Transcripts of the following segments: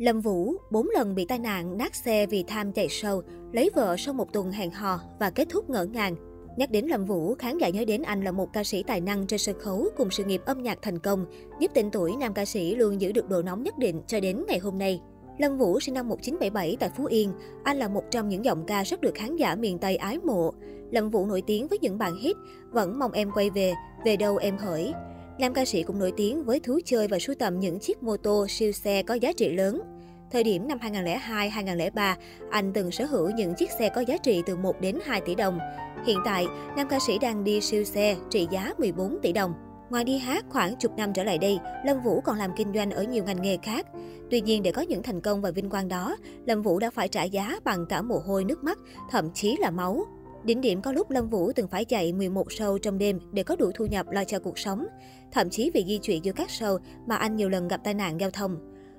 Lâm Vũ, 4 lần bị tai nạn nát xe vì tham chạy sâu, lấy vợ sau một tuần hẹn hò và kết thúc ngỡ ngàng. Nhắc đến Lâm Vũ, khán giả nhớ đến anh là một ca sĩ tài năng trên sân khấu cùng sự nghiệp âm nhạc thành công, giúp tên tuổi nam ca sĩ luôn giữ được độ nóng nhất định cho đến ngày hôm nay. Lâm Vũ sinh năm 1977 tại Phú Yên. Anh là một trong những giọng ca rất được khán giả miền Tây ái mộ. Lâm Vũ nổi tiếng với những bản hit Vẫn mong em quay về, Về đâu em hỡi. Nam ca sĩ cũng nổi tiếng với thú chơi và sưu tầm những chiếc mô tô siêu xe có giá trị lớn. Thời điểm năm 2002-2003, anh từng sở hữu những chiếc xe có giá trị từ 1 đến 2 tỷ đồng. Hiện tại, nam ca sĩ đang đi siêu xe trị giá 14 tỷ đồng. Ngoài đi hát khoảng chục năm trở lại đây, Lâm Vũ còn làm kinh doanh ở nhiều ngành nghề khác. Tuy nhiên để có những thành công và vinh quang đó, Lâm Vũ đã phải trả giá bằng cả mồ hôi nước mắt, thậm chí là máu. Đỉnh điểm có lúc Lâm Vũ từng phải chạy 11 show trong đêm để có đủ thu nhập lo cho cuộc sống. Thậm chí vì di chuyển giữa các show mà anh nhiều lần gặp tai nạn giao thông.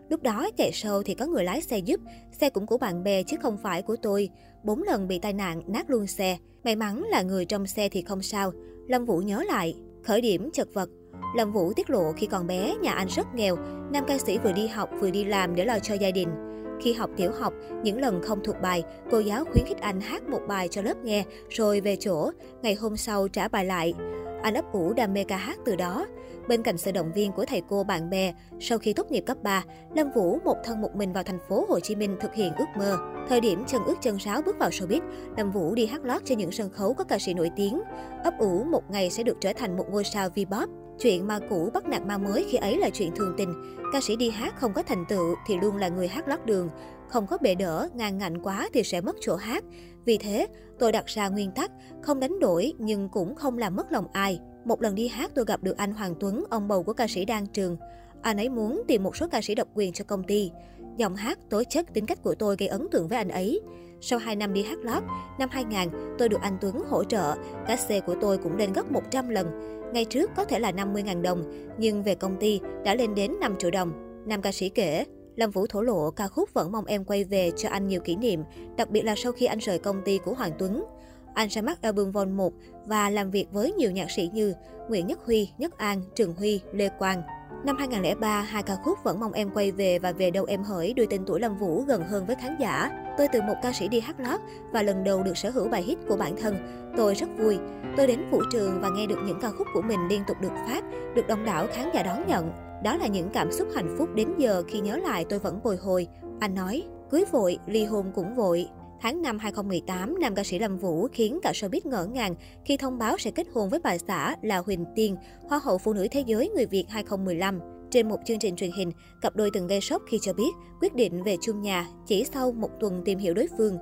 Lúc đó chạy show thì có người lái xe giúp, xe cũng của bạn bè chứ không phải của tôi. Bốn lần bị tai nạn, nát luôn xe. May mắn là người trong xe thì không sao. Lâm Vũ nhớ lại, khởi điểm chật vật. Lâm Vũ tiết lộ khi còn bé, nhà anh rất nghèo. Nam ca sĩ vừa đi học vừa đi làm để lo cho gia đình. Khi học tiểu học, những lần không thuộc bài, cô giáo khuyến khích anh hát một bài cho lớp nghe, rồi về chỗ, ngày hôm sau trả bài lại. Anh ấp ủ đam mê ca hát từ đó. Bên cạnh sự động viên của thầy cô bạn bè, sau khi tốt nghiệp cấp 3, Lâm Vũ một thân một mình vào thành phố Hồ Chí Minh thực hiện ước mơ. Thời điểm chân ướt chân ráo bước vào showbiz, Lâm Vũ đi hát lót trên những sân khấu có ca sĩ nổi tiếng, ấp ủ một ngày sẽ được trở thành một ngôi sao V-pop. Chuyện ma cũ bắt nạt ma mới khi ấy là chuyện thường tình. Ca sĩ đi hát không có thành tựu thì luôn là người hát lót đường. Không có bệ đỡ, ngang ngạnh quá thì sẽ mất chỗ hát. Vì thế, tôi đặt ra nguyên tắc, không đánh đổi nhưng cũng không làm mất lòng ai. Một lần đi hát tôi gặp được anh Hoàng Tuấn, ông bầu của ca sĩ Đan Trường. Anh ấy muốn tìm một số ca sĩ độc quyền cho công ty. Giọng hát, tối chất, tính cách của tôi gây ấn tượng với anh ấy. Sau 2 năm đi hát lót, năm 2000, tôi được anh Tuấn hỗ trợ. Cá xe của tôi cũng lên gấp 100 lần. Ngày trước có thể là 50.000 đồng, nhưng về công ty đã lên đến 5 triệu đồng. Nam ca sĩ kể, Lâm Vũ thổ lộ ca khúc Vẫn mong em quay về cho anh nhiều kỷ niệm, đặc biệt là sau khi anh rời công ty của Hoàng Tuấn. Anh ra mắt album Vol 1 và làm việc với nhiều nhạc sĩ như Nguyễn Nhất Huy, Nhất An, Trường Huy, Lê Quang. Năm 2003, hai ca khúc Vẫn mong em quay về và Về đâu em hỡi đưa tên tuổi Lâm Vũ gần hơn với khán giả. Tôi từ một ca sĩ đi hát lót và lần đầu được sở hữu bài hit của bản thân. Tôi rất vui. Tôi đến vũ trường và nghe được những ca khúc của mình liên tục được phát, được đông đảo khán giả đón nhận. Đó là những cảm xúc hạnh phúc đến giờ khi nhớ lại tôi vẫn bồi hồi. Anh nói, cưới vội, ly hôn cũng vội. Tháng 5 2018, nam ca sĩ Lâm Vũ khiến cả showbiz ngỡ ngàng khi thông báo sẽ kết hôn với bà xã là Huỳnh Tiên, Hoa hậu Phụ nữ Thế giới người Việt 2015. Trên một chương trình truyền hình, cặp đôi từng gây sốc khi cho biết quyết định về chung nhà chỉ sau một tuần tìm hiểu đối phương.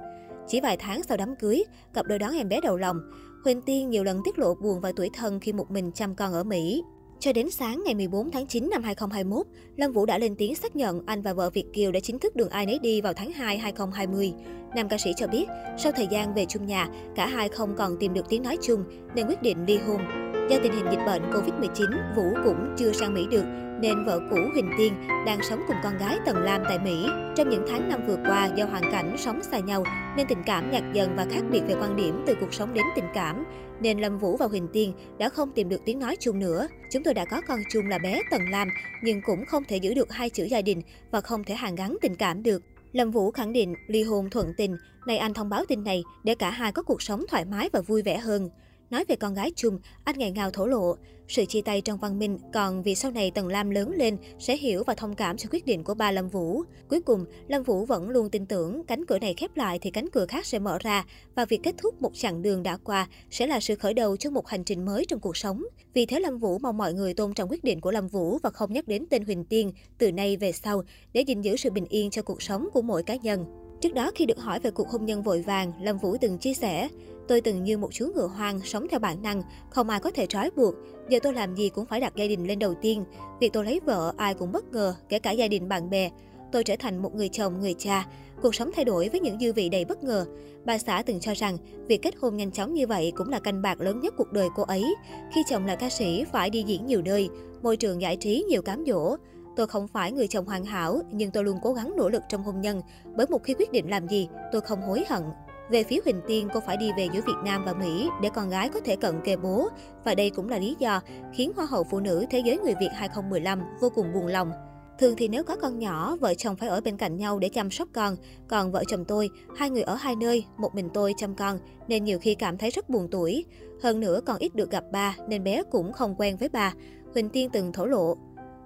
Chỉ vài tháng sau đám cưới, cặp đôi đón em bé đầu lòng. Huỳnh Tiên nhiều lần tiết lộ buồn và tuổi thân khi một mình chăm con ở Mỹ. Cho đến sáng ngày 14 tháng 9 năm 2021, Lâm Vũ đã lên tiếng xác nhận anh và vợ Việt Kiều đã chính thức đường ai nấy đi vào tháng 2 2020. Nam ca sĩ cho biết, sau thời gian về chung nhà, cả hai không còn tìm được tiếng nói chung nên quyết định ly hôn. Do tình hình dịch bệnh Covid-19, Vũ cũng chưa sang Mỹ được, nên vợ cũ Huỳnh Tiên đang sống cùng con gái Tần Lam tại Mỹ. Trong những tháng năm vừa qua, do hoàn cảnh sống xa nhau, nên tình cảm nhạt dần và khác biệt về quan điểm từ cuộc sống đến tình cảm. Nên Lâm Vũ và Huỳnh Tiên đã không tìm được tiếng nói chung nữa. Chúng tôi đã có con chung là bé Tần Lam, nhưng cũng không thể giữ được hai chữ gia đình và không thể hàn gắn tình cảm được. Lâm Vũ khẳng định ly hôn thuận tình, nay anh thông báo tin này để cả hai có cuộc sống thoải mái và vui vẻ hơn. Nói về con gái chung, anh ngày ngào thổ lộ, sự chia tay trong văn minh, còn vì sau này Tần Lam lớn lên sẽ hiểu và thông cảm cho quyết định của ba Lâm Vũ. Cuối cùng, Lâm Vũ vẫn luôn tin tưởng cánh cửa này khép lại thì cánh cửa khác sẽ mở ra và việc kết thúc một chặng đường đã qua sẽ là sự khởi đầu cho một hành trình mới trong cuộc sống. Vì thế Lâm Vũ mong mọi người tôn trọng quyết định của Lâm Vũ và không nhắc đến tên Huỳnh Tiên từ nay về sau để gìn giữ sự bình yên cho cuộc sống của mỗi cá nhân. Trước đó khi được hỏi về cuộc hôn nhân vội vàng, Lâm Vũ từng chia sẻ, tôi từng như một chú ngựa hoang, sống theo bản năng, không ai có thể trói buộc. Giờ tôi làm gì cũng phải đặt gia đình lên đầu tiên. Việc tôi lấy vợ, ai cũng bất ngờ, kể cả gia đình bạn bè. Tôi trở thành một người chồng, người cha. Cuộc sống thay đổi với những dư vị đầy bất ngờ. Bà xã từng cho rằng việc kết hôn nhanh chóng như vậy cũng là canh bạc lớn nhất cuộc đời cô ấy. Khi chồng là ca sĩ, phải đi diễn nhiều nơi, môi trường giải trí nhiều cám dỗ. Tôi không phải người chồng hoàn hảo, nhưng tôi luôn cố gắng nỗ lực trong hôn nhân, bởi một khi quyết định làm gì, tôi không hối hận. Về phía Huỳnh Tiên, cô phải đi về giữa Việt Nam và Mỹ để con gái có thể cận kề bố. Và đây cũng là lý do khiến Hoa hậu Phụ nữ Thế giới người Việt 2015 vô cùng buồn lòng. Thường thì nếu có con nhỏ, vợ chồng phải ở bên cạnh nhau để chăm sóc con. Còn vợ chồng tôi, hai người ở hai nơi, một mình tôi chăm con, nên nhiều khi cảm thấy rất buồn tuổi. Hơn nữa còn ít được gặp ba, nên bé cũng không quen với bà. Huỳnh Tiên từng thổ lộ.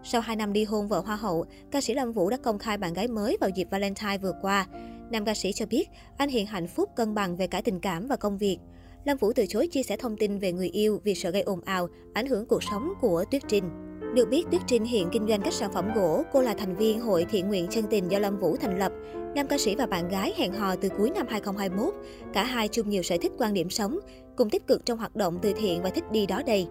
Sau 2 năm ly hôn vợ Hoa hậu, ca sĩ Lâm Vũ đã công khai bạn gái mới vào dịp Valentine vừa qua. Nam ca sĩ cho biết, anh hiện hạnh phúc cân bằng về cả tình cảm và công việc. Lâm Vũ từ chối chia sẻ thông tin về người yêu vì sợ gây ồn ào, ảnh hưởng cuộc sống của Tuyết Trinh. Được biết, Tuyết Trinh hiện kinh doanh các sản phẩm gỗ. Cô là thành viên Hội Thiện nguyện Chân tình do Lâm Vũ thành lập. Nam ca sĩ và bạn gái hẹn hò từ cuối năm 2021. Cả hai chung nhiều sở thích quan điểm sống, cùng tích cực trong hoạt động từ thiện và thích đi đó đây.